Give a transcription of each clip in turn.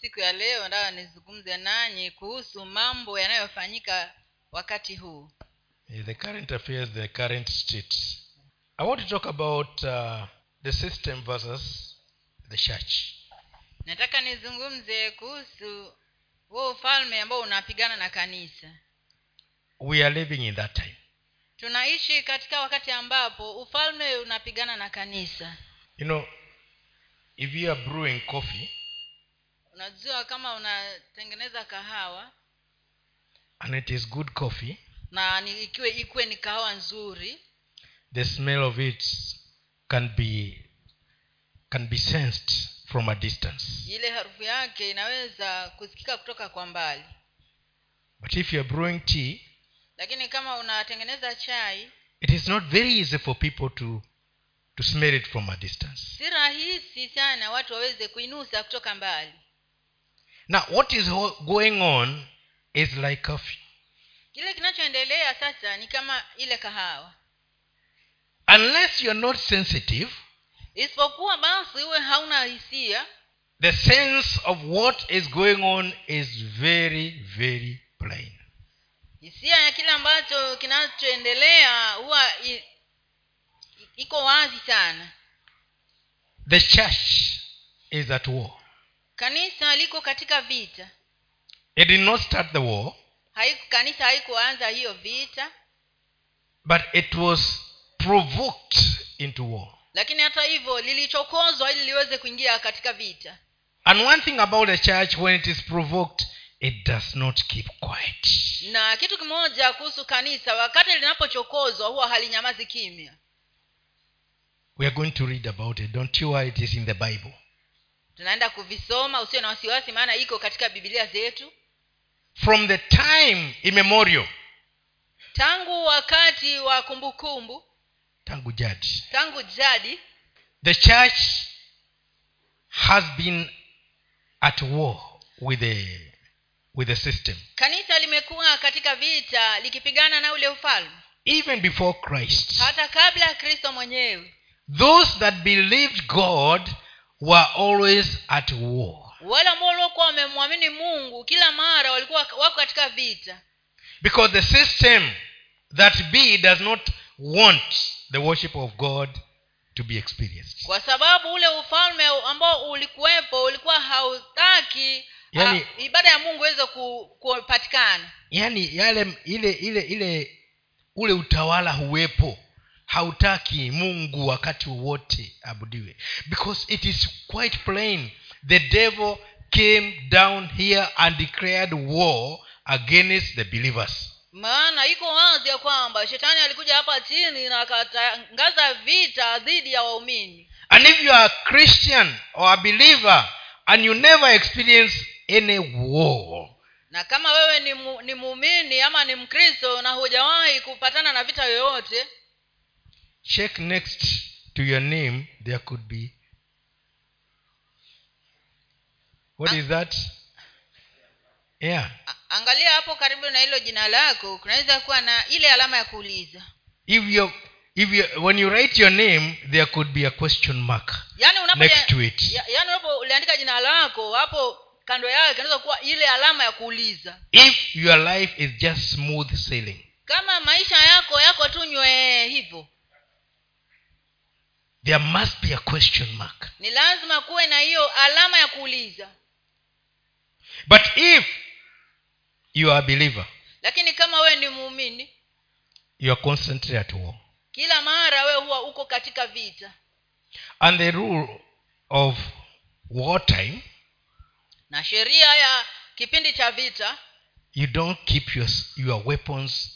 siku ya leo nataka nizungumze nanyi kuhusu mambo yanayofanyika wakati huu. The current affairs the current state. I want to talk about uh, the system versus the church. Nataka nizungumze kuhusu huo ufalme ambao unapigana na kanisa. We are living in that time. Tunaishi katika wakati ambapo ufalme unapigana na kanisa. You know if you are brewing coffee unajua kama unatengeneza kahawa. And it is good coffee. Na ikiwe ikwe ni kahawa nzuri. The smell of it can be can be sensed from a distance. Ile harufu yake inaweza kusikika kutoka kwa mbali. But if you are brewing tea lakini kama unatengeneza chai it is not very easy for people to to smell it from a distance. si rahisi sana watu waweze kuinusa kutoka mbali now what is going on is like coffee kile kinachoendelea sasa ni kama ile kahawa. Unless you are not sensitive isipokuwa basi uwe hauna hisia the sense of what is going on is very very plain. hisia ya kile ambacho kinachoendelea huwa iko wazi sana. The church is at war kanisa liko katika vita. It did not start the war haiku kanisa haikuanza hiyo vita. but it was provoked into war. Lakini hata hivyo lilichokozwa ili liweze kuingia katika vita. And one thing about the church when it is provoked it does not keep quiet. Na kitu kimoja kuhusu kanisa wakati linapochokozwa huwa halinyamazi kimya. We are going to read about it. Don't you worry it is in the bible tunaenda kuvisoma usio na wasiwasi maana iko katika bibilia zetu. From the time immemorial tangu wakati wa kumbukumbu. Tangu jadi. Tangu jadi the church has been at war with the with the system. Kanisa limekuwa katika vita likipigana na ule ufalme. Even before christ. Hata kabla ya kristo mwenyewe. Those that believed god were always at war. Wale ambao waliokuwa wamemwamini mungu kila mara walikuwa wako katika vita. Because the system that be does not want the worship of god to be experienced. Kwa sababu ule ufalme ambao ulikuwepo ulikuwa hautaki yani, ah, ibada ya mungu iweze ku, kupatikana. Yani yale ile ile ile ule utawala huwepo hautaki mungu wakati wowote abudiwe. Because it is quite plain the devil came down here and declared war against the believers. Maana iko wazi ya kwamba shetani alikuja hapa chini na akatangaza vita dhidi ya waumini. And if you are a christian or a believer and you never experience any war na kama wewe ni, mu, ni muumini ama ni mkristo na hujawahi kupatana na vita yoyote check next to your name there could be. What is that? Yeah. Angalia hapo karibu na hilo jina lako kunaweza kuwa na ile alama ya kuuliza. If you if you when you write your name there could be a question mark yani next to it. yani uliandika jina lako hapo kando yake inaweza kuwa ile alama ya kuuliza. If your life is just smooth sailing. Kama maisha yako yako tu nywee hivyo there must be a question mark. Ni lazima kuwe na hiyo alama ya kuuliza. But if you are a believer lakini kama wewe ni muumini you are constantly at war. kila mara wewe huwa uko katika vita. And the rule of wartime na sheria ya kipindi cha vita you don't keep your, your weapons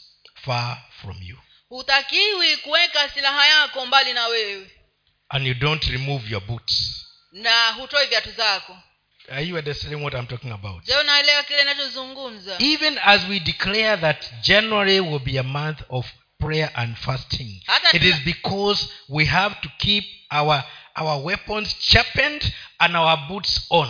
far from you. hutakiwi kuweka silaha yako mbali na wewe and you don't remove your boots. Na hutoi viatu zako. Are you understanding what i'm talking about? Even as we declare that january will be a month of prayer and fasting it is because we have to keep our our weapons sharpened and our boots on.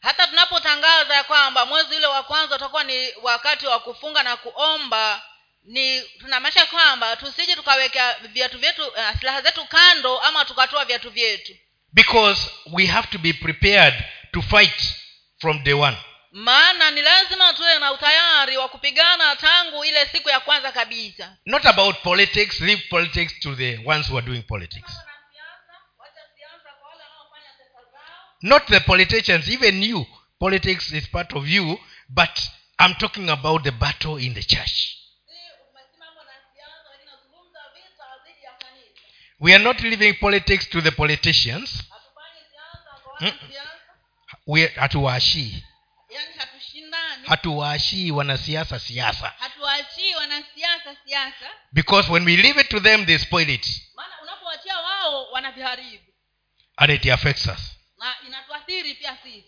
Hata tunapotangaza ya kwamba mwezi ule wa kwanza utakuwa ni wakati wa kufunga na kuomba ni tunamaanisha kwamba tusije tukaweka viatu vyetu uh, silaha zetu kando ama tukatoa viatu vyetu. Because we have to be prepared to fight from day one. Maana ni lazima tuwe na utayari wa kupigana tangu ile siku ya kwanza kabisa. Not about politics leave politics to the ones who are doing politics. Not the politicians even you. Politics is part of you but i'm talking about the battle in the church we are not leaving politics to the politicians. Mm. Hatuwaashii. Hatuwaashii wanasiasa siasa. Hatuachii wanasiasa siasa. Because when we leave it to them they spoil it. Maana unapowachia wao wanaviharibu. And it affects us. Na inatuathiri pia sisi.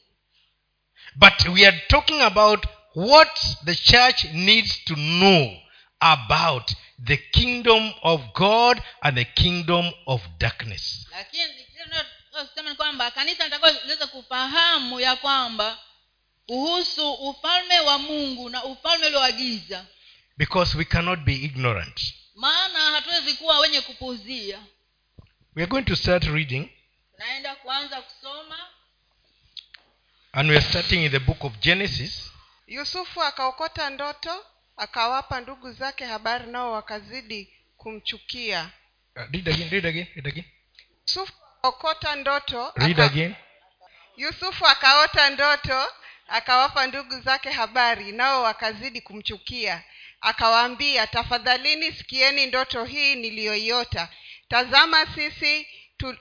But we are talking about what the church needs to know about the kingdom of god and the kingdom of darkness. Lakini kwamba kanisa liweze kufahamu ya kwamba kuhusu ufalme wa mungu na ufalme uliowagiza wa giza. Because we cannot be ignorant. Maana hatuwezi kuwa wenye kupuzia we are going to start reading. Tunaenda kuanza kusoma. And we are starting in the book of genesis. Yusufu akaokota ndoto akawapa ndugu zake habari nao wakazidi kumchukia. Uh, read again read again read again. Yusufu akaokota ndoto read aka- again. Yusufu akaota ndoto akawapa ndugu zake habari nao wakazidi kumchukia. Akawaambia tafadhalini sikieni ndoto hii niliyoiota. Tazama sisi tu,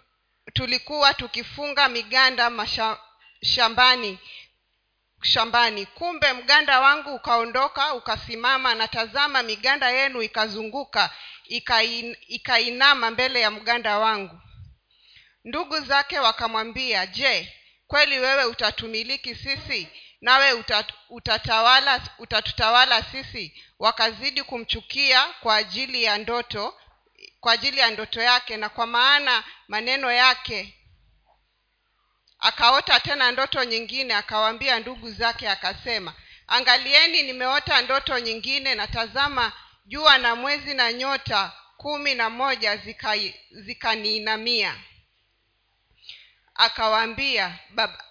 tulikuwa tukifunga miganda masha, shambani. Kumbe mganda wangu ukaondoka ukasimama na tazama miganda yenu ikazunguka ikain, ikainama mbele ya mganda wangu. Ndugu zake wakamwambia je kweli wewe utatumiliki sisi? Nawe utat, utatawala utatutawala sisi? Wakazidi kumchukia kwa ajili ya ndoto kwa ajili ya ndoto yake na kwa maana maneno yake akaota tena ndoto nyingine akawaambia ndugu zake akasema angalieni nimeota ndoto nyingine na tazama jua na mwezi na nyota kumi na moja zikaniinamia. Akawaambia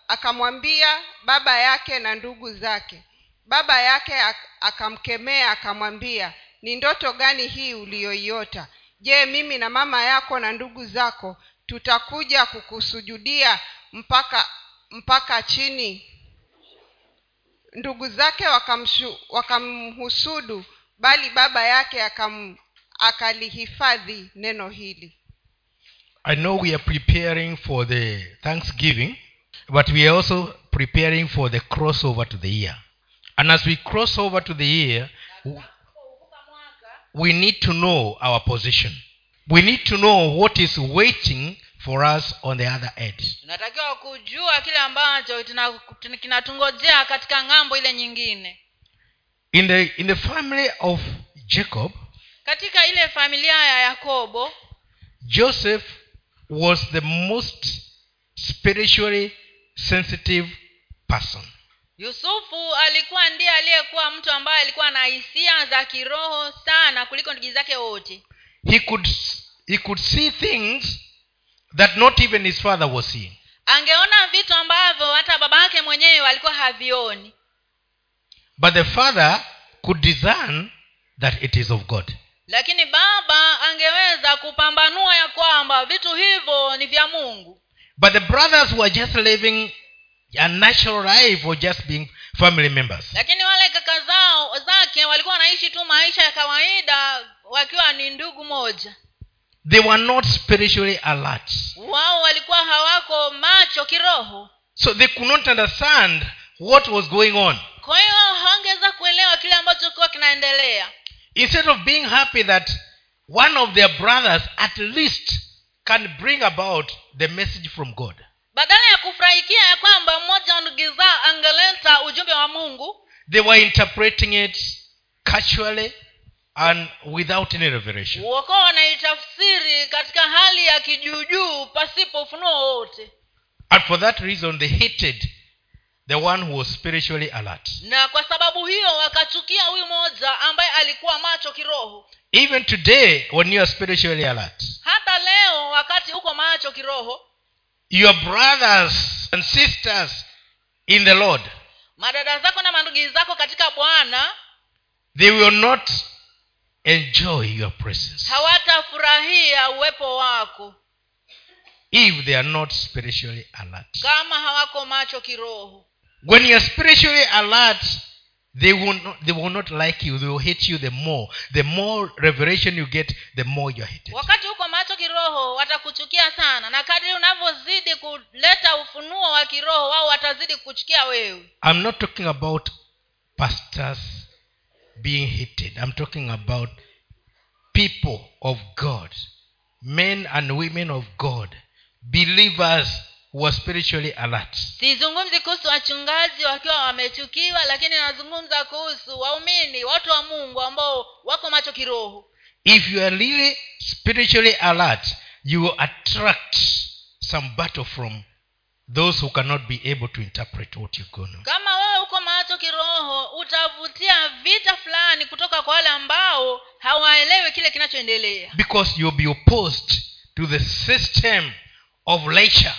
akamwambia baba yake na ndugu zake. Baba yake akamkemea akamwambia ni ndoto gani hii uliyoiota? Je mimi na mama yako na ndugu zako tutakuja kukusujudia mpaka mpaka chini. Ndugu zake wakamshu, wakamhusudu bali baba yake akam, akalihifadhi neno hili. I know we are preparing for the thanksgiving but we are also preparing for the crossover to the year. And as we cross over to the year we need to know our position. We need to know what is waiting for us on the other edge tunatakiwa kujua kile ambacho kinatungojea katika ng'ambo ile nyingine. In the in the family of jacob katika ile familia ya yakobo joseph was the most spiritually sensitive person. Yusufu alikuwa ndiye aliyekuwa mtu ambaye alikuwa na hisia za kiroho sana kuliko ndugu zake wote. He could he could see things that not even his father was seeing angeona vitu ambavyo hata baba yake mwenyewe alikuwa havioni. But the father could discern that it is of god. Lakini baba angeweza kupambanua ya kwamba vitu hivyo ni vya mungu. But the brothers were just living a natural life or just being family members. Lakini wale kaka zao zake walikuwa wanaishi tu maisha ya kawaida wakiwa ni ndugu moja they were not spiritually alert. Wao walikuwa hawako macho kiroho. So they could not understand what was going on. Kwa hiyo hawangeweza kuelewa kile ambacho kiwa kinaendelea. Instead of being happy that one of their brothers at least can bring about the message from god. Badala ya kufurahikia ya kwamba mmoja wa ndugu zao angeleta ujumbe wa mungu they were interpreting it casually and without any revelation. Uokoa wanaitafsiri katika hali ya kijuujuu pasipo ufunuo wowote. And for that reason they hated the one who was spiritually alert. Na kwa sababu hiyo wakachukia huyu moja ambaye alikuwa macho kiroho. Even today when you are spiritually alert hata leo wakati uko macho kiroho your brothers and sisters in the lord madada zako na mandugi zako katika bwana they will not enjoy your presence. Hawatafurahia uwepo wako. If they are not spiritually alert. Kama hawako macho kiroho. When you are spiritually alert they will not, they will not like you they will hate you the more. The more revelation you get the more you are hated. Wakati huko macho kiroho watakuchukia sana. Na kadri unavyozidi kuleta ufunuo wa kiroho wao watazidi kuchukia wewe. I'm not talking about pastors being hated. I'm talking about people of god. Men and women of god. Believers who are spiritually alert. Sizungumzi kuhusu wachungaji wakiwa wamechukiwa lakini nazungumza kuhusu waumini watu wa mungu ambao wako macho kiroho. If you are really spiritually alert you will attract some battle from those who cannot be able to interpret what you on. kama wewe uko macho kiroho utavutia vita fulani kutoka kwa wale ambao hawaelewi kile kinachoendelea. Because you'll be opposed to the system of leisure.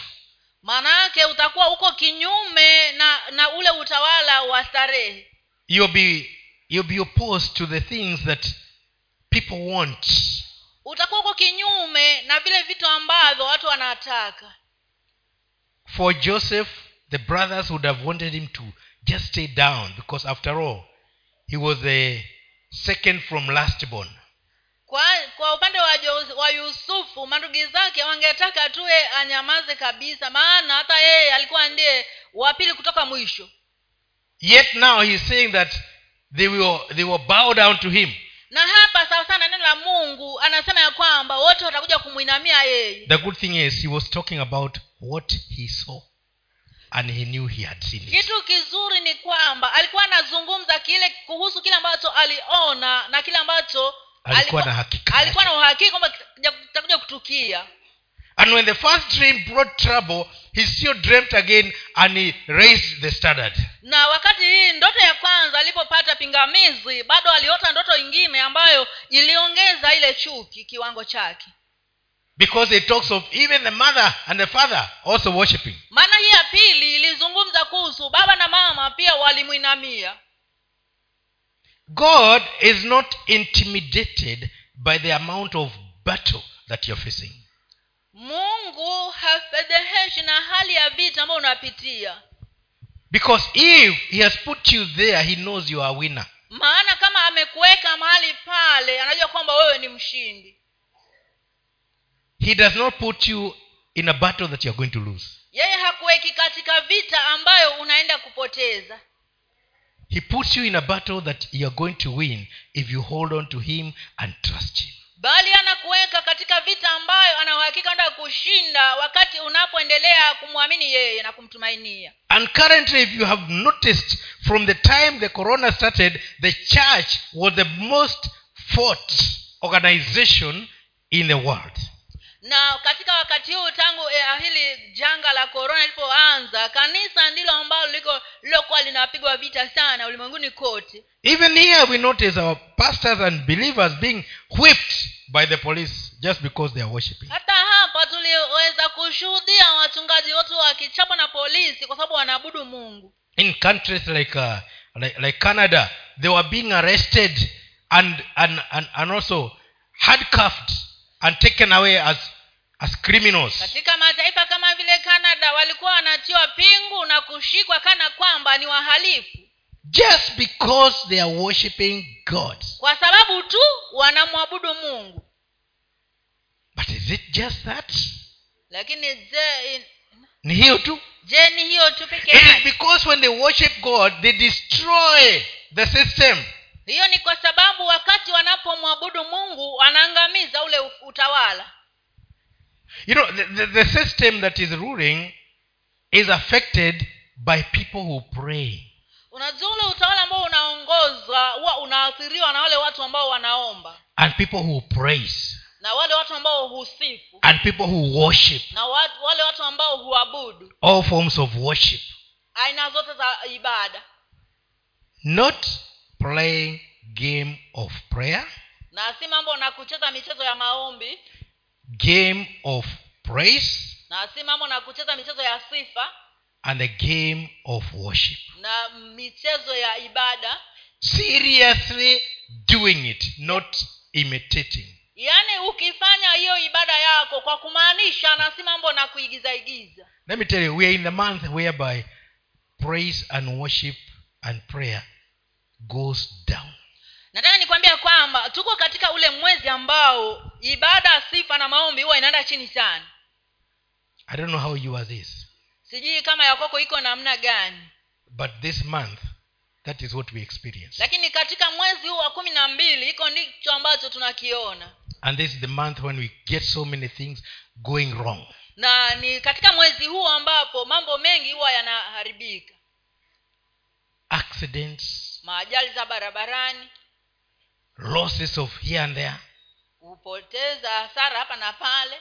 Maanayake utakuwa uko kinyume na na ule utawala wa starehe. You'll be you'll be opposed to the things that people want. Utakuwa uko kinyume na vile vitu ambavyo watu wanataka for joseph the brothers would have wanted him to just stay down because after all he was the second from lastborn kwa kwa upande wa, wa yusufu mandugi zake wangetaka tuwe anyamaze kabisa maana hata yeye alikuwa ndiye wa pili kutoka mwisho. Yet now he's saying that they will they will bow down to him. Na hapa sawa sana neno la mungu anasema ya kwamba wote watakuja kumwinamia yeye. The good thing is he was talking about what he saw and he knew he had seen it. Kitu kizuri ni kwamba alikuwa anazungumza kile kuhusu kile ambacho aliona na kile ambacho Alikuwa na hakika alikuwa na uhakika kwamba kitakuja- kitakuja kutukia. And when the first dream brought trouble he still dreamt again and he raised the standard. Na wakati hii ndoto ya kwanza alipopata pingamizi bado aliota ndoto ingine ambayo iliongeza ile chuki kiwango chake because it talks of even the mother and the father also worshiping. Maana hii ya pili ilizungumza kuhusu baba na mama pia walimwinamia. God is not intimidated by the amount of battle that you're facing. Mungu hafedheheshi na hali ya vita ambayo unapitia. Because if he has put you there he knows you are a winner. Maana kama amekuweka mahali pale anajua kwamba wewe ni mshindi he does not put you in a battle that you're going to lose. Yeye hakuweki katika vita ambayo unaenda kupoteza. He puts you in a battle that you're going to win if you hold on to him and trust him. Bali anakuweka katika vita ambayo anauhakika enda kushinda wakati unapoendelea kumwamini yeye na kumtumainia. And currently if you have noticed from the time the corona started the church was the most fought organization in the world na katika wakati huu tangu eh, hili janga la korona lilipoanza kanisa ndilo ambalo liko lilokuwa linapigwa vita sana ulimwenguni kote. Even here we notice our pastors and believers being whipped by the police just because they are worshiping. Hata hapa tuliweza kushuhudia wachungaji wetu wakichapwa na polisi kwa sababu wanaabudu mungu. In countries like, uh, like like canada they were being arrested and and and, and also handcuffed and taken away as as criminals. Katika mataifa kama vile canada walikuwa wanatiwa pingu na kushikwa kana kwamba ni wahalifu. Just because they are worshiping god. Kwa sababu tu wanamwabudu mungu. But is it just that? Lakini je ni hiyo tu. je ni hiyo tu peke yake? because when they worship god they destroy the system. Hiyo ni kwa sababu wakati wanapomwabudu mungu wanaangamiza ule utawala you know the, the, the system that is ruling is affected by people who pray. Unajua ule utawala ambao unaongozwa huwa unaathiriwa na wale watu ambao wanaomba. And people who praise. Na wale watu ambao husifu. And people who worship. Na watu, wale watu ambao huabudu. All forms of worship. Aina zote za ibada. Not playing game of prayer. Na si mambo na kucheza michezo ya maombi game of praise na na kucheza michezo ya sifa and the game of worship. na michezo ya ibada. Seriously doing it not imitating. Yaani ukifanya hiyo ibada yako kwa kumaanisha na si mambo na kuigiza igiza. Let me tell you we are in the month whereby praise and worship and prayer goes down nataka nikwambia kwamba tuko katika ule mwezi ambao ibada sifa na maombi huwa inaenda chini sana. I don't know how you are this. Sijui kama yakoko iko namna gani. But this month that is what we experience. Lakini katika mwezi huu wa kumi na mbili iko ndicho ambacho tunakiona. And this is the month when we get so many things going wrong. Na ni katika mwezi huu ambapo mambo mengi huwa yanaharibika. Accidents. Maajali za barabarani losses of here and there. Hupoteza hasara hapa na pale.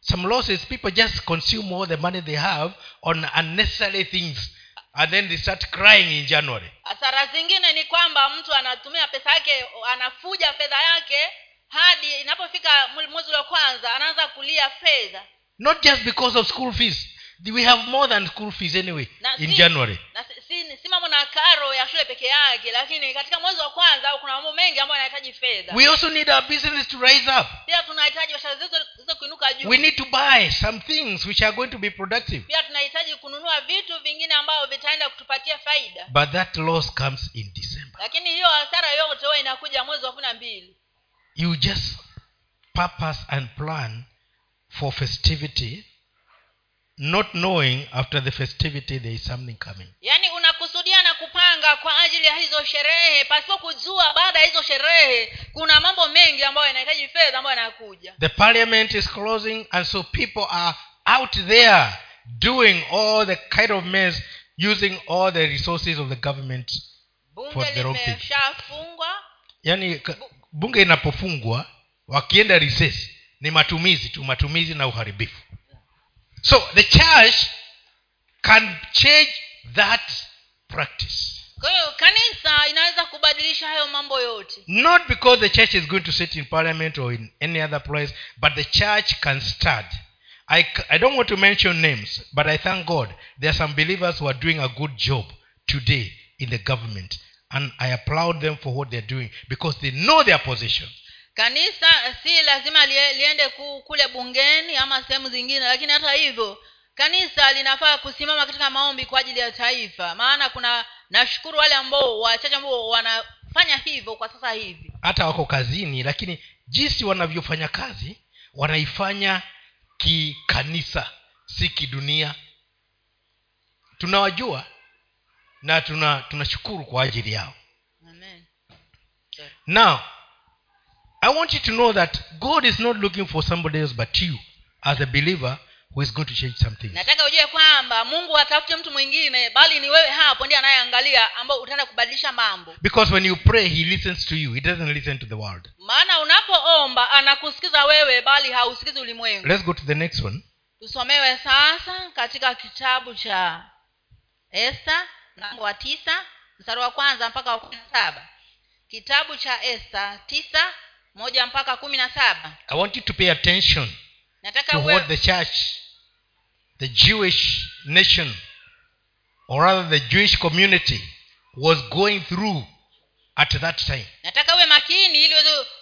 Some losses people just consume all the money they have on unnecessary things and then they start crying in january. Hasara zingine ni kwamba mtu anatumia pesa yake anafuja fedha yake hadi inapofika mwe- mwezi wa kwanza anaanza kulia fedha. Not just because of school fees. We have more than school fees anyway na in si, january. na si, si, mambo na karo ya shule peke yake lakini katika mwezi wa kwanza kuna mambo mengi ambayo yanahitaji fedha. We also need our business to rise up. Pia tunahitaji biashara zetu ziweze kuinuka juu. We need to buy some things which are going to be productive. Pia tunahitaji kununua vitu vingine ambavyo vitaenda kutupatia faida. But that loss comes in december. Lakini hiyo hasara yote huwa inakuja mwezi wa kumi na mbili. You just purpose and plan for festivity not knowing after the festivity there is something coming. Yaani unakusudia na kupanga kwa ajili ya hizo sherehe. Pasipo kujua baada ya hizo sherehe kuna mambo mengi ambayo yanahitaji fedha ambayo yanakuja. The parliament is closing and so people are out there doing all the kind of mess using all the resources of the government For the wrong thing. yaani bunge inapofungwa wakienda recess ni matumizi tu matumizi na uharibifu so the church can change that practice. Kwa hiyo kanisa inaweza kubadilisha hayo mambo yote. Not because the church is going to sit in parliament or in any other place but the church can start I, I don't want to mention names but i thank god there are some believers who are doing a good job today in the government and i applaud them for what they're doing because they know their position kanisa si lazima liende kule bungeni ama sehemu zingine lakini hata hivyo kanisa linafaa kusimama katika maombi kwa ajili ya taifa. Maana kuna nashukuru wale ambao wachache ambao wanafanya hivyo kwa sasa hivi. Hata wako kazini lakini jinsi wanavyofanya kazi wanaifanya kikanisa si kidunia. Tunawajua na tuna tunashukuru kwa ajili yao. Amen. now i want you to know that god is not looking for somebody else but you as a believer who is going to change something nataka ujue kwamba mungu atafute mtu mwingine bali ni wewe hapo ndiye anayeangalia ambao utaenda kubadilisha mambo. Because when you pray he listens to you. He doesn't listen to the world. Maana unapoomba anakusikiza wewe bali hausikizi ulimwengu. Let's go to the next one. Tusomewe sasa katika kitabu cha esta mlango wa tisa mstari wa kwanza mpaka wa kumi na saba. Kitabu cha esta tisa moja mpaka kumi na saba. I want you to pay attention nataka to what the church the jewish nation or rather the jewish community was going through at that time. Nataka uwe makini ili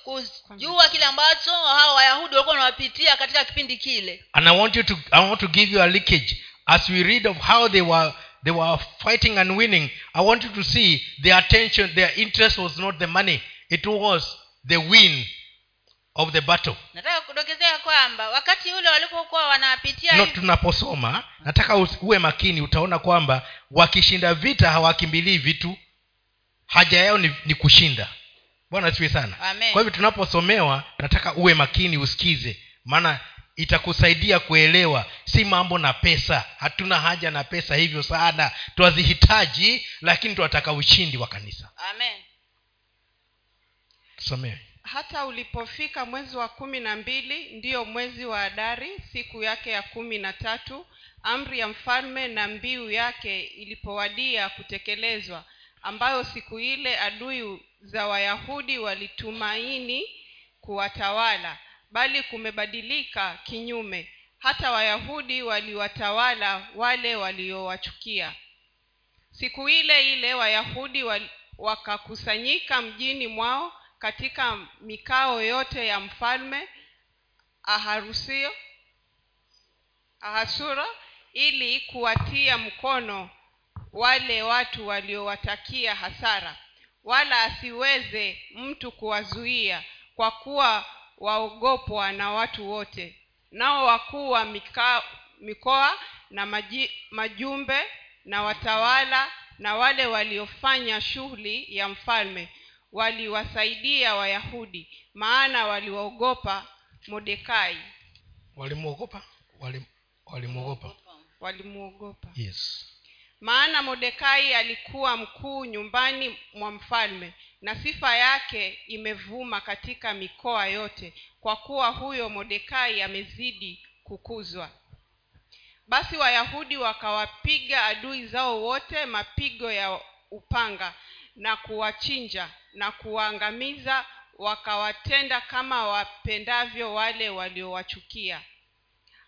uweze kujua kile ambacho hawa wayahudi walikuwa wanawapitia katika kipindi kile. And i want you to i want to give you a leakage. As we read of how they were they were fighting and winning i want you to see their attention their interest was not the money. It was the win of the battle. Nataka kudokezea kwamba wakati ule walipokuwa wanapitia no, tunaposoma nataka uwe makini utaona kwamba wakishinda vita hawakimbilii vitu. Haja yao ni, ni kushinda. Bwana asiwe sana. Amen. kwa hivyo tunaposomewa nataka uwe makini usikize. Maana itakusaidia kuelewa si mambo na pesa. Hatuna haja na pesa hivyo sana twazihitaji lakini twataka ushindi wa kanisa. Amen tusomewe hata ulipofika mwezi wa kumi na mbili ndiyo mwezi wa adari siku yake ya kumi na tatu amri ya mfalme na mbiu yake ilipowadia kutekelezwa ambayo siku ile adui za wayahudi walitumaini kuwatawala bali kumebadilika kinyume. Hata wayahudi waliwatawala wale waliowachukia. Siku ile ile wayahudi wakakusanyika mjini mwao katika mikao yote ya mfalme aharusio ahasura ili kuwatia mkono wale watu waliowatakia hasara. Wala asiweze mtu kuwazuia kwa kuwa waogopwa na watu wote. Nao wakuu wa mikoa na maji, majumbe na watawala na wale waliofanya shughuli ya mfalme waliwasaidia wayahudi maana waliwaogopa modekai walimwogopa Walim- walimwogopa walimwogopa yes. Maana mordekai alikuwa mkuu nyumbani mwa mfalme na sifa yake imevuma katika mikoa yote kwa kuwa huyo mordekai amezidi kukuzwa. Basi wayahudi wakawapiga adui zao wote mapigo ya upanga na kuwachinja na kuwaangamiza wakawatenda kama wapendavyo wale waliowachukia.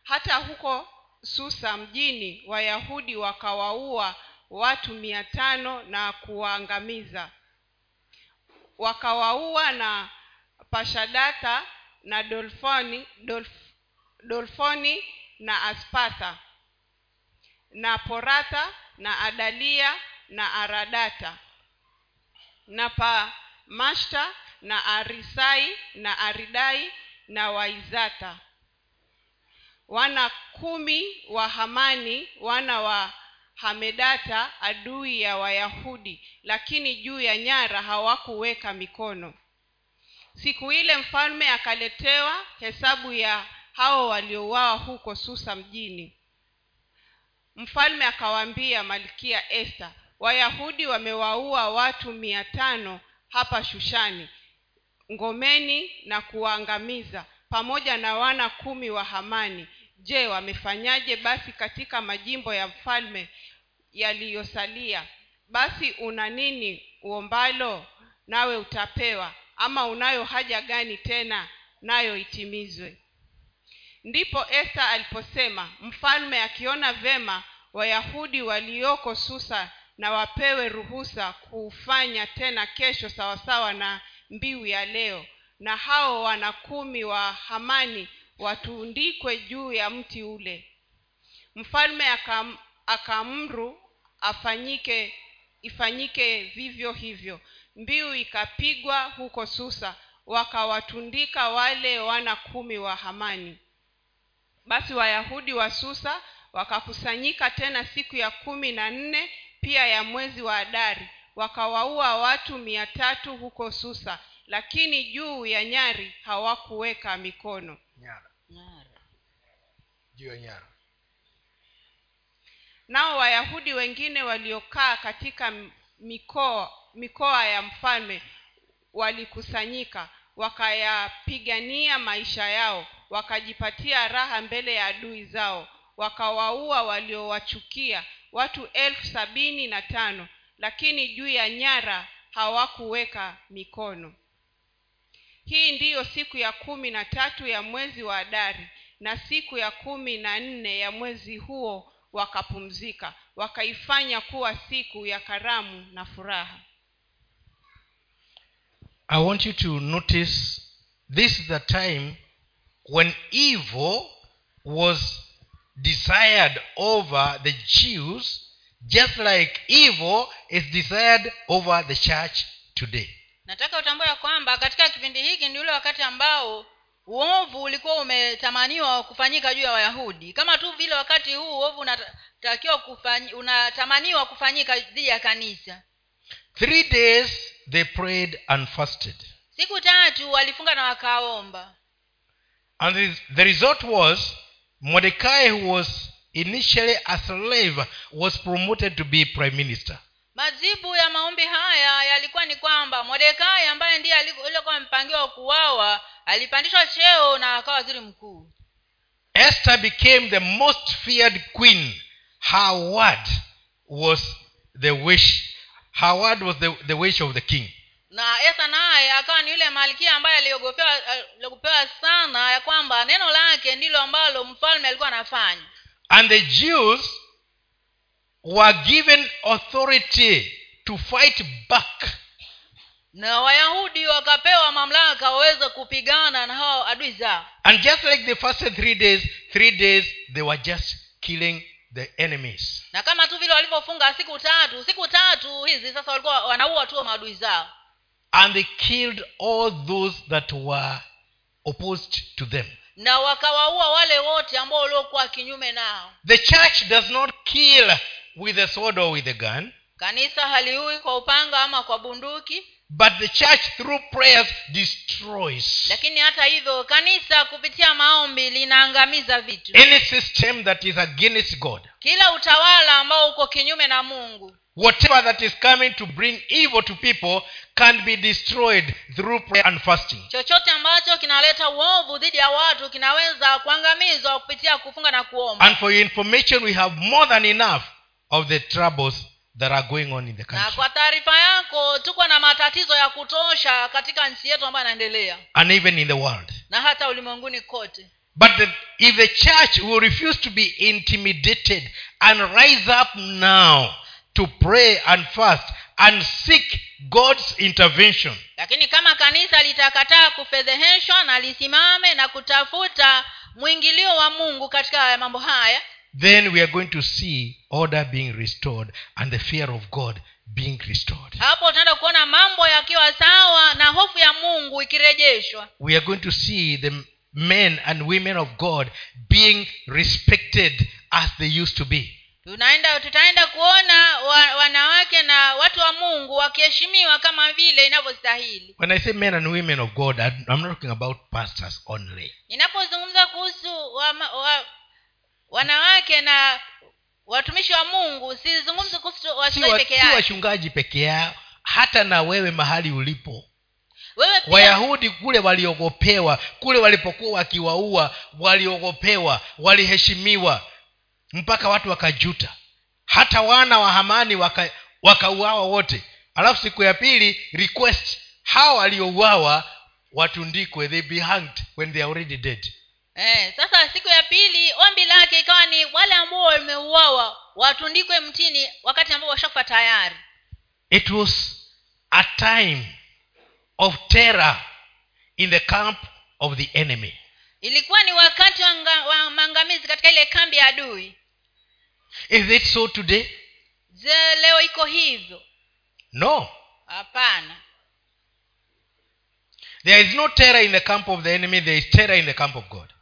Hata huko susa mjini wayahudi wakawaua watu mia tano na kuwaangamiza. Wakawaua na pashadata na dolfoni, dolf, dolfoni na aspatha na poratha na adalia na aradata na pamashta na arisai na aridai na waizata. Wana kumi wa hamani wana wa hamedata adui ya wayahudi lakini juu ya nyara hawakuweka mikono. Siku ile mfalme akaletewa hesabu ya hao waliouawa huko susa mjini. Mfalme akawaambia malkia esta wayahudi wamewaua watu mia tano hapa shushani ngomeni na kuwaangamiza pamoja na wana kumi wa hamani. Je wamefanyaje basi katika majimbo ya mfalme yaliyosalia? Basi una nini uombalo? Nawe utapewa ama unayo haja gani tena nayo itimizwe? Ndipo esta aliposema mfalme akiona vema wayahudi walioko susa na wapewe ruhusa kuufanya tena kesho sawasawa na mbiu ya leo. Na hao wana kumi wa hamani watundikwe juu ya mti ule. Mfalme akam, akaamru afanyike ifanyike vivyo hivyo. Mbiu ikapigwa huko susa wakawatundika wale wana kumi wa hamani. Basi wayahudi wa susa wakakusanyika tena siku ya kumi na nne pia ya mwezi wa adari wakawaua watu mia tatu huko susa lakini juu ya nyari hawakuweka mikono. Nyara. Nyara. juu ya nyara. Nao wayahudi wengine waliokaa katika mikoa mikoa ya mfalme walikusanyika wakayapigania maisha yao wakajipatia raha mbele ya adui zao wakawaua waliowachukia watu elfu sabini na tano lakini juu ya nyara hawakuweka mikono. Hii ndiyo siku ya kumi na tatu ya mwezi wa adari na siku ya kumi na nne ya mwezi huo wakapumzika wakaifanya kuwa siku ya karamu na furaha. I want you to notice this is the time when evil was desired over the jews just like evil is desired over the church today. Nataka utambue ya kwamba katika kipindi hiki ni ule wakati ambao uovu ulikuwa umetamaniwa kufanyika juu ya wayahudi. Kama tu vile wakati huu uovu unatakiwa kufanyi, unatamaniwa kufanyika dhidi ya kanisa. Three days they prayed and fasted. Siku tatu walifunga na wakaomba. And the- the result was mordecai who was initially a slave was promoted to be prime minister. Majibu ya maombi haya yalikuwa ni kwamba modekai ambaye ndiye alikuwa amepangiwa kuwawa alipandishwa cheo na akawa waziri mkuu. Esther became the most feared queen. Her word was the wish her word was the, the wish of the king na esa naye akawa ni yule malkia ambaye aliogopewa aliogopewa sana ya kwamba neno lake ndilo ambalo mfalme alikuwa anafanya. And the Jews were given authority to fight back. Na wayahudi wakapewa mamlaka waweze kupigana na hao adui zao. And just like the first three days, three days they were just killing the enemies. na kama tu vile walivyofunga siku tatu siku tatu hizi sasa walikuwa wanaua tu maadui zao And they killed all those that were opposed to them. na wakawaua wale wote ambao waliokuwa kinyume nao The church does not kill with a sword or with a gun, kanisa haliui kwa upanga ama kwa bunduki but the church through prayers destroys lakini hata hivyo kanisa kupitia maombi linaangamiza vitu any system that is against God. kila utawala ambao uko kinyume na mungu Whatever that is coming to bring evil to people can be destroyed through prayer and fasting. chochote ambacho kinaleta uovu dhidi ya watu kinaweza kuangamizwa kupitia kufunga na kuomba And for your information, we have more than enough of the troubles that are going on in the na kwa taarifa yako tuko na matatizo ya kutosha katika nchi yetu ambayo yanaendelea and even in the world. na hata ulimwenguni kote But the, if the church will refuse to be intimidated and rise up now to pray and fast and seek God's intervention, lakini kama kanisa litakataa kufedheheshwa na lisimame na kutafuta mwingilio wa mungu katika mambo haya then we are going to see order being restored and the fear of God being restored. hapo tunaenda kuona mambo yakiwa sawa na hofu ya mungu ikirejeshwa We are going to see the men and women of God being respected as they used to be. Tunaenda tutaenda kuona wa, wanawake na watu wa mungu wakiheshimiwa kama vile inavyostahili. When I say men and women of God, I'm not talking about pastors only. ninapozungumza kuhusu wa, wa, wanawake na watumishi wa mungu sizungumzi kuhusu wachungaji wa- peke si wachungaji peke yao hata na wewe mahali ulipo. Wewe pia wayahudi kule waliogopewa kule walipokuwa wakiwaua waliogopewa waliheshimiwa mpaka watu wakajuta. Hata wana wa hamani waka- wakauawa wote. Alafu siku ya pili request hawa waliouawa watundikwe they be hanged when they are already dead. Eh, sasa siku ya pili ombi lake ikawa ni wale ambao wameuawa watundikwe mtini wakati ambao washafa tayari. It was a time of terror in the camp of the enemy. Ilikuwa ni wakati wa, wa maangamizi katika ile kambi ya adui is it so today? Je leo iko hivyo? No. Hapana. There is no terror in the camp of the enemy there is terror in the camp of god.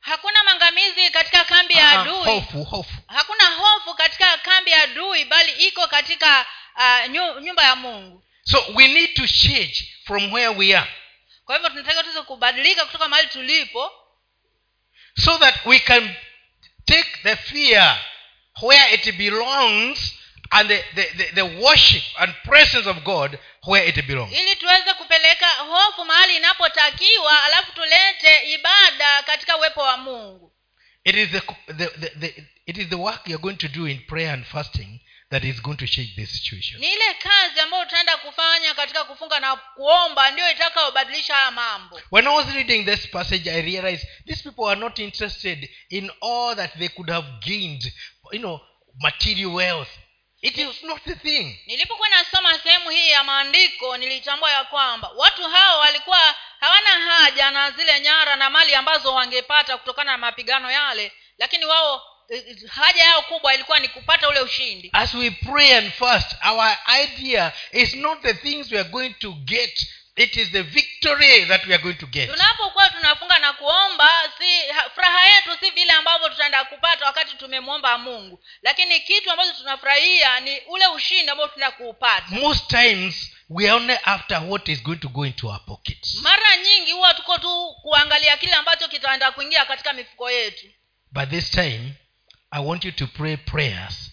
Hakuna maangamizi katika kambi ya Ah, adui. hofu hofu. Hakuna hofu katika kambi ya adui bali iko katika uh, nyumba ya mungu. So we need to change from where we are. Kwa hivyo tunataka tuweze kubadilika kutoka mahali tulipo so that we can take the fear where it belongs and the, the, the, the worship and presence of god where it belongs. Ili tuweze kupeleka hofu mahali inapotakiwa alafu tulete ibada katika uwepo wa mungu. It is the, the, the, the, it is the work you're going to do in prayer and fasting that is going to change this situation. Ni ile kazi ambayo utaenda kufanya katika kufunga na kuomba ndio itakayobadilisha haya mambo. When i was reading this passage i realized these people are not interested in all that they could have gained you know material wealth. It is not the thing. Nilipokuwa nasoma sehemu hii ya maandiko nilitambua ya kwamba watu hao walikuwa hawana haja na zile nyara na mali ambazo wangepata kutokana na mapigano yale lakini wao eh, haja yao kubwa ilikuwa ni kupata ule ushindi. As we pray and fast our idea is not the things we are going to get it is the victory that we are going to get. Tunapokuwa tunafunga na kuomba si furaha yetu si vile ambavyo tutaenda kupata wakati tumemwomba mungu. Lakini kitu ambacho tunafurahia ni ule ushindi ambao tunaenda kuupata. Most times we are only after what is going to go into our pockets. Mara nyingi huwa tuko tu kuangalia kile ambacho kitaenda kuingia katika mifuko yetu. But this time i want you to pray prayers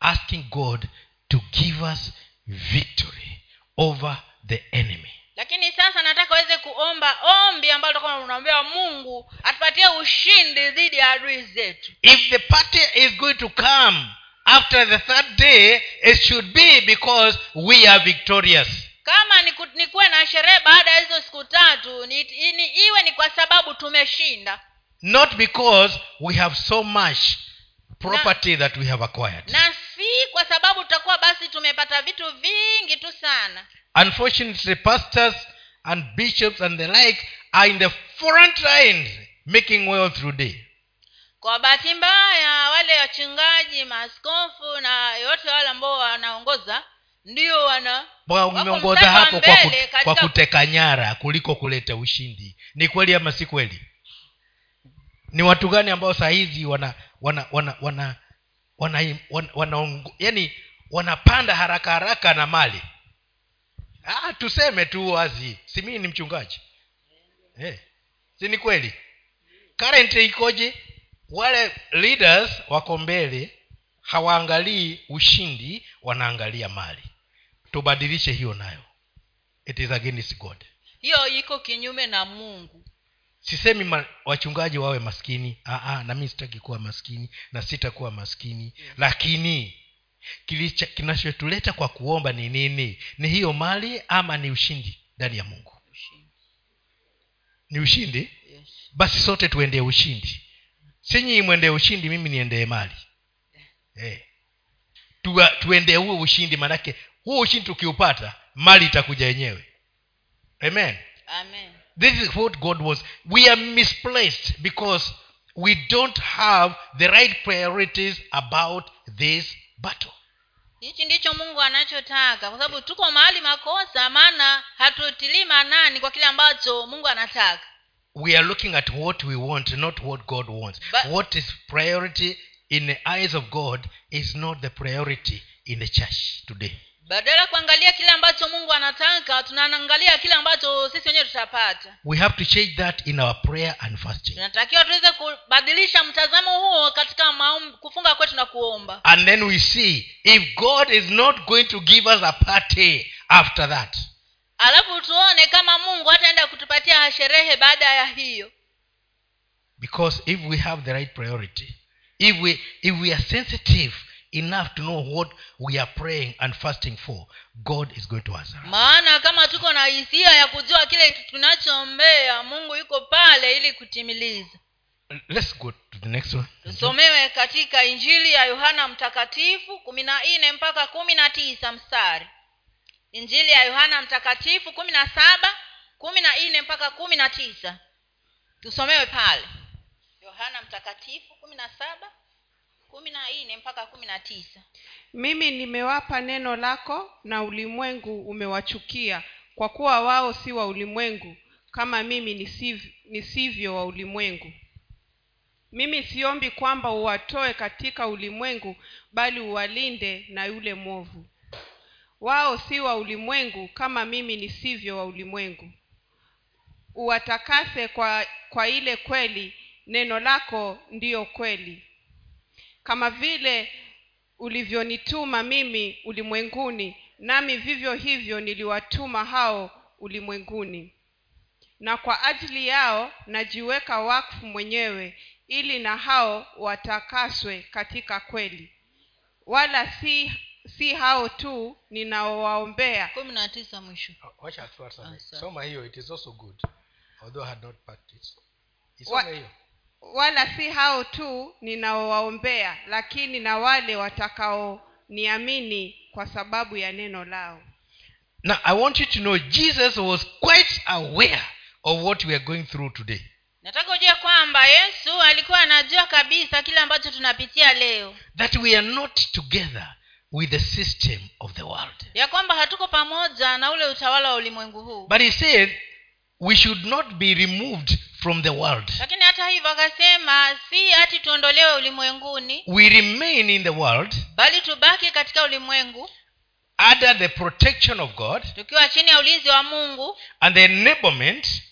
asking god to give us victory over the enemy lakini sasa nataka uweze kuomba ombi ambalo utakuwa unaombea mungu atupatie ushindi dhidi ya adui zetu. If the party is going to come after the third day it should be because we are victorious. Kama niku, nikuwe na sherehe baada ya hizo siku tatu ni, ni, iwe ni kwa sababu tumeshinda. Not because we have so much property that we have acquired. na si kwa sababu tutakuwa basi tumepata vitu vingi tu sana unfortunately pastors and bishops and the like are in the front lines making well through day kwa bahati mbaya wale wachungaji maaskofu na yote wale ambao wanaongoza ndio wana wameongoza hapo kwa, kut, katika- kwa kuteka nyara kuliko kuleta ushindi ni kweli ama si kweli ni watu gani ambao saa hizi wana wana wana wana, wana, wana, wana yani wanapanda haraka haraka na mali ah, tuseme tu wazi. Si mii ni mchungaji? Eh, si ni kweli? Currently ikoje? Wale leaders wako mbele hawaangalii ushindi wanaangalia mali. Tubadilishe hiyo nayo. It is against god. Hiyo iko kinyume na mungu. Sisemi ma, wachungaji wawe maskini. Aa, na mi sitaki kuwa maskini na sitakuwa maskini. Lakini kilicha- kinachotuleta kwa kuomba ni nini? Ni hiyo mali ama ni ushindi ndani ya mungu? Ni ushindi. Yes. basi sote tuendee ushindi. Sinyi mwendee ushindi mimi niendee mali. Eh. Tua, tuendee huo ushindi manake huo ushindi tukiupata mali itakuja yenyewe. Amen. Amen. This is what god wants. We are misplaced because we don't have the right priorities about this battle hichi ndicho mungu anachotaka kwa sababu tuko mahali makosa maana hatutilii maanani kwa kile ambacho mungu anataka. We are looking at what we want not what god wants. But- what is priority in the eyes of god is not the priority in the church today. Badala ya kuangalia kile ambacho mungu anataka tunaangalia kile ambacho sisi wenyewe tutapata. We have to change that in our prayer and fasting. Tunatakiwa tuweze kubadilisha mtazamo huo katika kufunga kwetu na kuomba and then we see if god is not going to give us a party after that. Alafu tuone kama mungu hataenda kutupatia sherehe baada ya hiyo. Because if we have the right priority if we if we are sensitive enough to know what we are praying and fasting for god is going to answer maana kama tuko na hisia ya kujua kile tunachoombea mungu yuko pale ili kutimiliza let's go to the next one. Tusomewe katika injili ya yohana mtakatifu kumi na nne mpaka kumi na tisa mstari. Injili ya yohana mtakatifu kumi na saba kumi na nne mpaka kumi na tisa. Tusomewe pale. Yohana mtakatifu kumi na saba kumi na nne mpaka kumi na tisa. Mimi nimewapa neno lako na ulimwengu umewachukia kwa kuwa wao si wa ulimwengu kama mimi nisivyo, nisivyo wa ulimwengu mimi siombi kwamba uwatoe katika ulimwengu bali uwalinde na yule mwovu. Wao si wa ulimwengu kama mimi nisivyo wa ulimwengu. Uwatakase kwa kwa ile kweli neno lako ndiyo kweli. Kama vile ulivyonituma mimi ulimwenguni nami vivyo hivyo niliwatuma hao ulimwenguni. Na kwa ajili yao najiweka wakfu mwenyewe ili na hao watakaswe katika kweli. Wala si si hao tu ninaowaombea. Kumi na tisa mwisho. Wacha tufuate. Sawa. soma hiyo it is also good. Although I had not practiced. Isome hiyo. wala si hao tu ninaowaombea lakini na wale watakaoniamini kwa sababu ya neno lao. Now i want you to know jesus was quite aware of what we are going through today nataka ujue kwamba yesu alikuwa anajua kabisa kile ambacho tunapitia leo. That we are not together with the system of the world. Ya kwamba hatuko pamoja na ule utawala wa ulimwengu huu. But he said we should not be removed from the world. Lakini hata hivyo akasema si hati tuondolewe ulimwenguni we remain in the world bali tubaki katika ulimwengu under the protection of god tukiwa chini ya ulinzi wa mungu and the enablement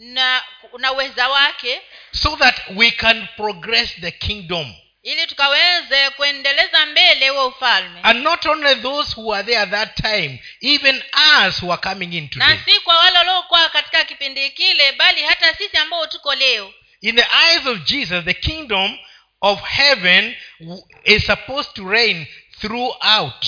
na na uweza wake so that we can progress the kingdom. ili tukaweze kuendeleza mbele huo ufalme. And not only those who were there that time even us who are coming in today. na si kwa wale waliokuwa katika kipindi kile bali hata sisi ambao tuko leo. In the eyes of jesus the kingdom of heaven is supposed to reign throughout.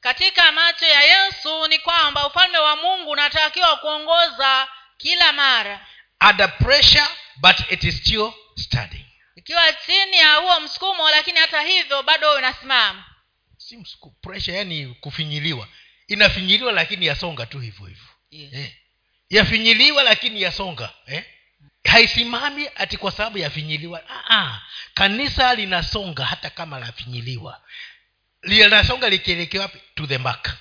Katika macho ya yesu ni kwamba ufalme wa mungu unatakiwa kuongoza kila mara. Under pressure but it is still standing. Ikiwa chini ya huo msukumo lakini hata hivyo bado unasimama. Si msuku- pressure yani kufinyiliwa. Inafinyiliwa lakini yasonga tu hivyo hivyo. Yes. eh. yafinyiliwa lakini yasonga eh? haisimami ati kwa sababu yafinyiliwa. Ah, ah. kanisa linasonga hata kama lafinyiliwa. Linasonga likielekea wapi? To the mark.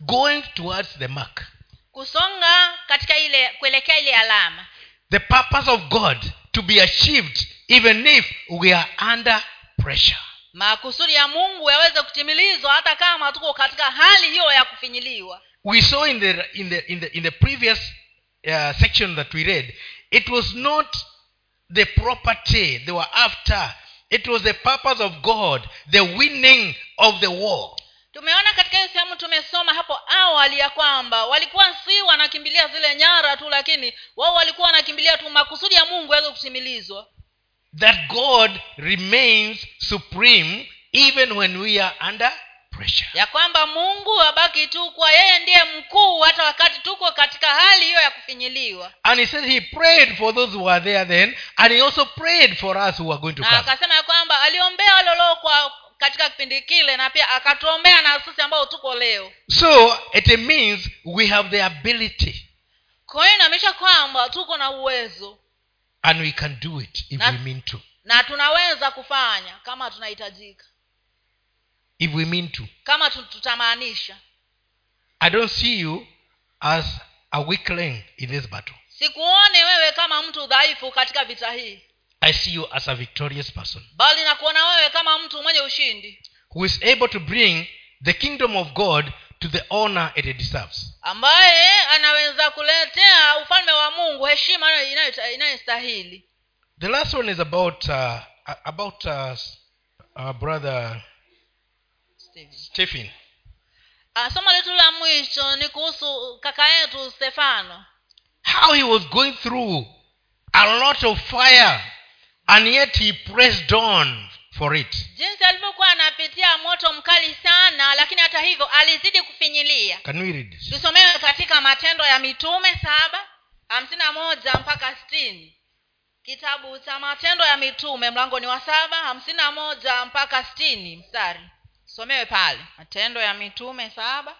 Going towards the mark kusonga katika ile kuelekea ile alama. The purpose of god to be achieved even if we are under pressure. Makusudi ya mungu yaweze kutimilizwa hata kama tuko katika hali hiyo ya kufinyiliwa. We saw in the in the in the, in the previous uh, section that we read it was not the property they were after. It was the purpose of god the winning of the war tumeona katika hiyo sehemu tumesoma hapo awali ya kwamba walikuwa si wanakimbilia zile nyara tu lakini wao walikuwa wanakimbilia tu makusudi ya mungu yaweze kusimilizwa that god remains supreme even when we are under pressure. Ya kwamba mungu abaki tu kuwa yeye ndiye mkuu hata wakati tuko katika hali hiyo ya kufinyiliwa. And he said he prayed for those who are there then and he also prayed for us who are going to come. akasema ya kwamba aliombea lolo waliokuwa katika kipindi kile na pia akatuombea na sisi ambao tuko leo. So it means we have the ability. Kwa hiyo kwamba tuko na uwezo. And we can do it if Na- we mean to. na tunaweza kufanya kama tunahitajika. If we mean to. Kama tu- tutamaanisha. I don't see you as a weakling in this battle. Sikuone wewe kama mtu dhaifu katika vita hii i see you as a victorious person. Bali nakuona wewe kama mtu mwenye ushindi. Who is able to bring the kingdom of god to the honor it deserves. Ambaye anaweza kuletea ufalme wa mungu heshima inayo- inayostahili. The last one is about uh, about uh, our brother stephen. Ah, somo letu la mwisho ni kuhusu kaka yetu stefano. How he was going through a lot of fire and yet he pressed on for it. Jinsi alivyokuwa anapitia moto mkali sana lakini hata hivyo alizidi kufinyilia. Can we read this? Tusomewe katika matendo ya mitume saba hamsini na moja mpaka sitini. Kitabu cha matendo ya mitume mlango ni wa saba hamsini na moja mpaka sitini. Mstari. Somewe pale. Matendo ya mitume saba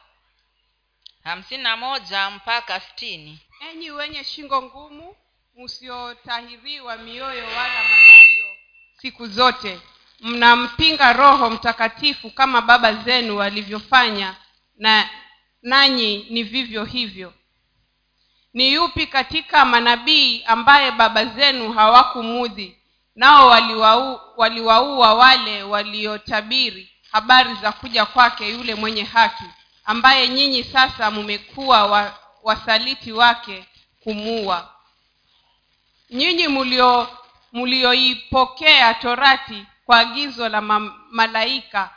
hamsini na moja mpaka sitini. Enyi wenye shingo ngumu msiotahiriwa mioyo wala masikio siku zote. Mnampinga roho mtakatifu kama baba zenu walivyofanya na nanyi ni vivyo hivyo. Ni yupi katika manabii ambaye baba zenu hawakumudhi nao waliwaua waliwaua wale waliotabiri? Habari za kuja kwake yule mwenye haki ambaye nyinyi sasa mmekuwa wa, wasaliti wake kumuua nyinyi mulio mlioipokea torati kwa agizo la ma, malaika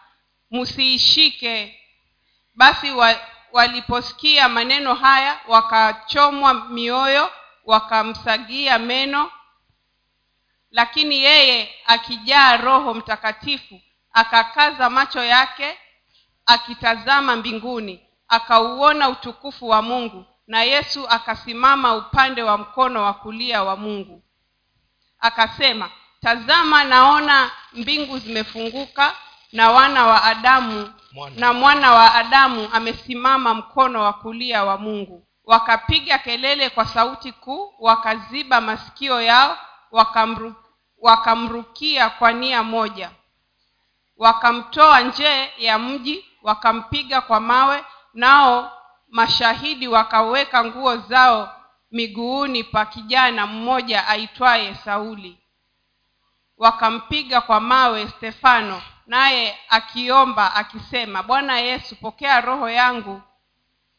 msiishike basi wa, waliposikia maneno haya wakachomwa mioyo wakamsagia meno. Lakini yeye akijaa roho mtakatifu akakaza macho yake akitazama mbinguni akauona utukufu wa mungu na yesu akasimama upande wa mkono wa kulia wa mungu. Akasema tazama naona mbingu zimefunguka na wana wa adamu Mwana. na mwana wa adamu amesimama mkono wa kulia wa mungu. Wakapiga kelele kwa sauti kuu wakaziba masikio yao wakamru, wakamrukia kwa nia moja. Wakamtoa nje ya mji wakampiga kwa mawe nao mashahidi wakaweka nguo zao miguuni pa kijana mmoja aitwaye sauli. Wakampiga kwa mawe stefano naye akiomba akisema bwana yesu pokea roho yangu.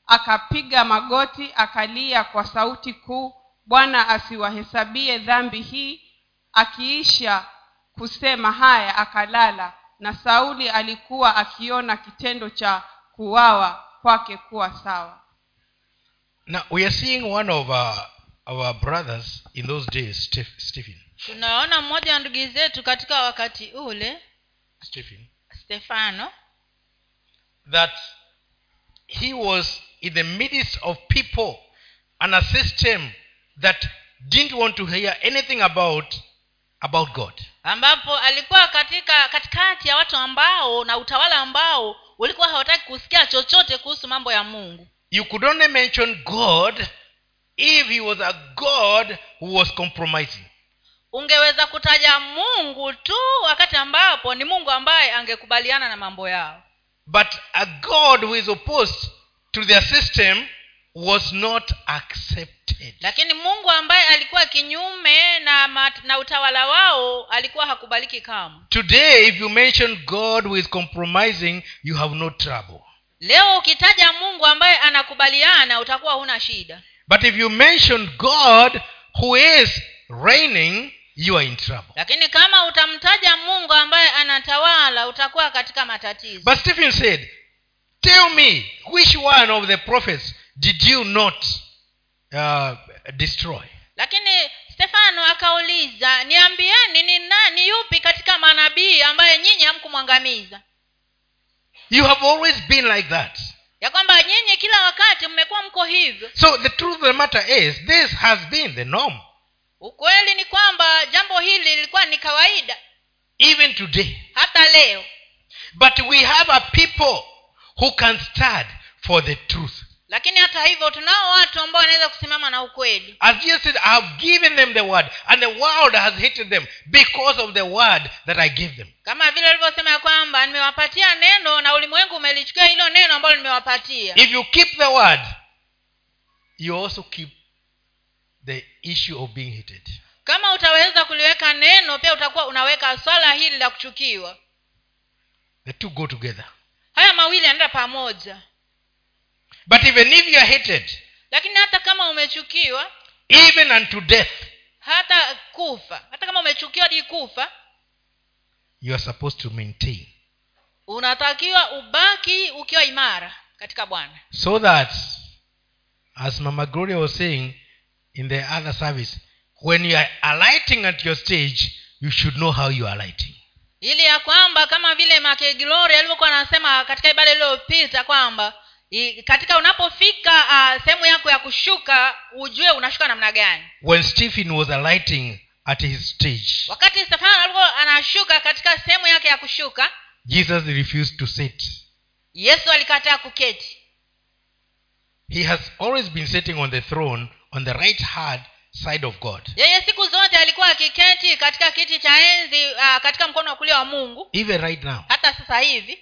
Akapiga magoti akalia kwa sauti kuu bwana asiwahesabie dhambi hii. Akiisha kusema haya akalala. Na sauli alikuwa akiona kitendo cha kuwawa kwake kuwa sawa. Now we are seeing one of our, our brothers in those days stephen. Tunaona mmoja wa ndugu zetu katika wakati ule stephen. Stefano. That he was in the midst of people and a system that didn't want to hear anything about about god. Ambapo alikuwa katika katikati ya watu ambao na utawala ambao ulikuwa hawataki kusikia chochote kuhusu mambo ya mungu. You could only mention god if he was a god who was compromising. Ungeweza kutaja mungu tu wakati ambapo ni mungu ambaye angekubaliana na mambo yao. But a god who is opposed to their system was not accepted. Lakini mungu ambaye alikuwa kinyume na, mat, na utawala wao alikuwa hakubaliki kamwe. Today if you mention god with compromising you have no trouble. Leo ukitaja mungu ambaye anakubaliana utakuwa huna shida. But if you mention god who is reigning you are in trouble. Lakini kama utamtaja mungu ambaye anatawala utakuwa katika matatizo. But stephen said tell me which one of the prophets did you not uh, destroy? Lakini stefano akauliza niambieni ni nani yupi katika manabii ambaye nyinyi hamkumwangamiza? You have always been like that. Ya kwamba nyinyi kila wakati mmekuwa mko hivyo. So the truth of the matter is this has been the norm. Ukweli ni kwamba jambo hili lilikuwa ni kawaida even today. hata leo. But we have a people who can stand for the truth lakini hata hivyo tunao watu ambao wanaweza kusimama na ukweli. As jesus said i have given them the word and the world has hated them because of the word that i give them. Kama vile alivyosema ya kwamba nimewapatia neno na ulimwengu umelichukua hilo neno ambalo nimewapatia. If you keep the word you also keep the issue of being hated. Kama utaweza kuliweka neno pia utakuwa unaweka swala hili la kuchukiwa. The two go together. Haya mawili yanaenda pamoja but even if you are hated lakini hata kama umechukiwa even unto death hata kufa hata kama umechukiwa hadi kufa you are supposed to maintain. unatakiwa ubaki ukiwa imara katika bwana. So that as mama gloria was saying in the other service when you are alighting at your stage you should know how you are alighting. Ili ya kwamba kama vile make gloria alivyokuwa anasema katika ibada iliyopita kwamba i- katika unapofika uh, sehemu yako ya kushuka ujue unashuka namna gani. When stephen was alighting at his stage wakati stefano alikuwa anashuka katika sehemu yake ya kushuka jesus refused to sit. Yesu alikataa kuketi. He has always been sitting on the throne on the right hand side of god. Yeye siku zote alikuwa akiketi katika kiti cha enzi uh, katika mkono wa kulia wa mungu. Even right now. Hata sasa hivi.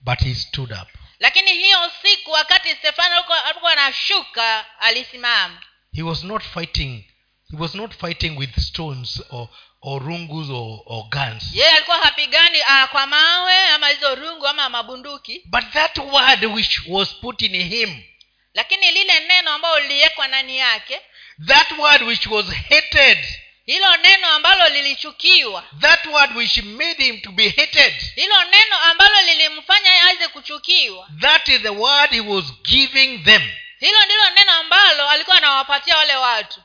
But he stood up lakini hiyo siku wakati stefano alikuwa anashuka alisimama. He was not fighting he was not fighting with stones or, or rungus or, or guns. Yeye alikuwa hapigani uh, kwa mawe ama hizo rungu ama mabunduki. But that word which was put in him lakini lile neno ambayo liliwekwa ndani yake that word which was hated hilo neno ambalo lilichukiwa. That word which made him to be hated. Hilo neno ambalo lilimfanya aweze kuchukiwa. That is the word he was giving them. Hilo ndilo neno ambalo alikuwa anawapatia wale watu.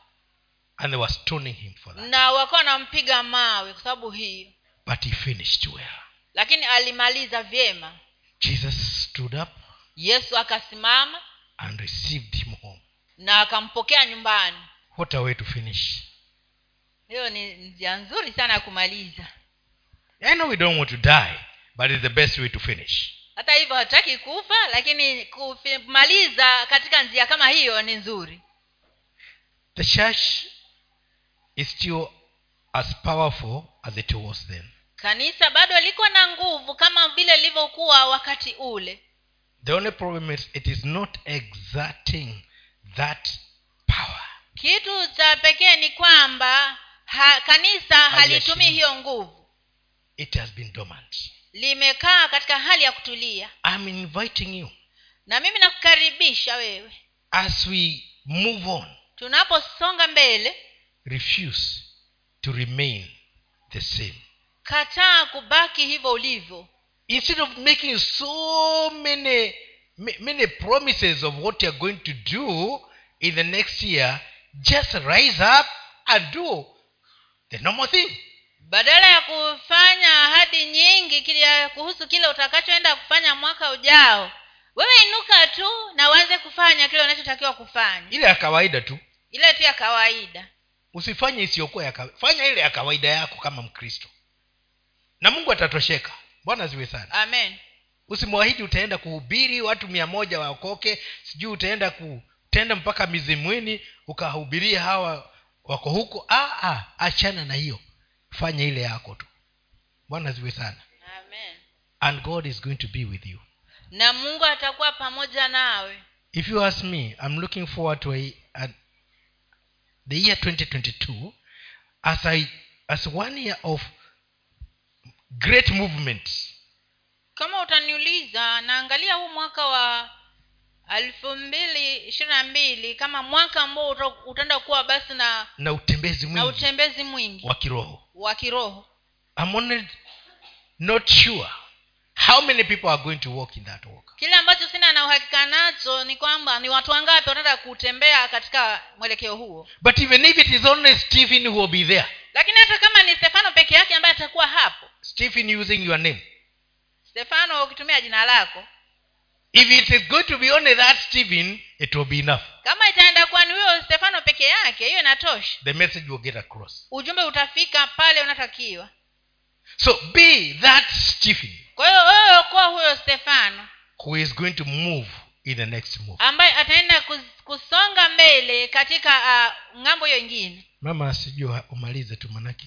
And they were stoning him for that. Na wakuwa wanampiga mawe kwa sababu hiyo. But he finished well. Lakini alimaliza vyema. Jesus stood up yesu akasimama and received him home. na akampokea nyumbani. What a way to finish hiyo ni njia nzuri sana ya kumaliza. I know we don't want to die but it's the best way to finish. Hata hivyo hatutaki kufa lakini kumaliza katika njia kama hiyo ni nzuri. The church is still as powerful as it was then. Kanisa bado liko na nguvu kama vile lilivyokuwa wakati ule. The only problem is it is not exerting that power. Kitu cha pekee ni kwamba ha, kanisa halitumii hiyo nguvu. It has been dormant. Limekaa katika hali ya kutulia. I'm inviting you. Na mimi nakukaribisha wewe. As we move on tunaposonga mbele refuse to remain the same. kataa kubaki hivyo ulivyo. Instead of making so many many promises of what you're going to do in the next year just rise up and do the normal thing badala ya kufanya ahadi nyingi kilia, kuhusu kile utakachoenda kufanya mwaka ujao wewe inuka tu na uanze kufanya kile unachotakiwa kufanya. Ile ya kawaida tu. Ile tu ya kawaida. Usifanye isiyokuwa ya kawaida fanya ile ya kawaida yako kama mkristo. Na mungu atatosheka. Bwana ziwe sana. Amen. Usimwahidi utaenda kuhubiri watu mia moja waokoke sijui utaenda kutenda mpaka mizimwini ukahubiria hawa wako huko ah, ah, achana na hiyo. Fanya ile yako tu. Bwana ziwe sana. Amen. And god is going to be with you. Na mungu atakuwa pamoja nawe. If you ask me i'm looking forward to a, a, the year 2022 as I, as one year of great movement kama utaniuliza naangalia huu mwaka wa elfu mbili ishirini na mbili kama mwaka ambao utaenda kuwa basi na na utembezi na utembezi mwingi. Wa kiroho. Wa kiroho. I'm only not sure how many people are going to walk in that walk. Kile ambacho sina na uhakika nacho ni kwamba ni watu wangapi wanaenda kutembea katika mwelekeo huo. But even if it is only stephen who will be there. Lakini hata kama ni stefano peke yake ambaye atakuwa hapo. Stephen using your name. Stefano ukitumia jina lako if it is going to be only that stephen it will be enough. Kama itaenda kuwa ni huyo stefano peke yake hiyo inatosha. The message will get across. Ujumbe utafika pale unatakiwa. So be that stephen kwa hiyo wewe kuwa huyo stefano who is going to move in the next move. ambaye ataenda kusonga mbele katika uh, ng'ambo hiyo ingine mama sijua umalize tu manake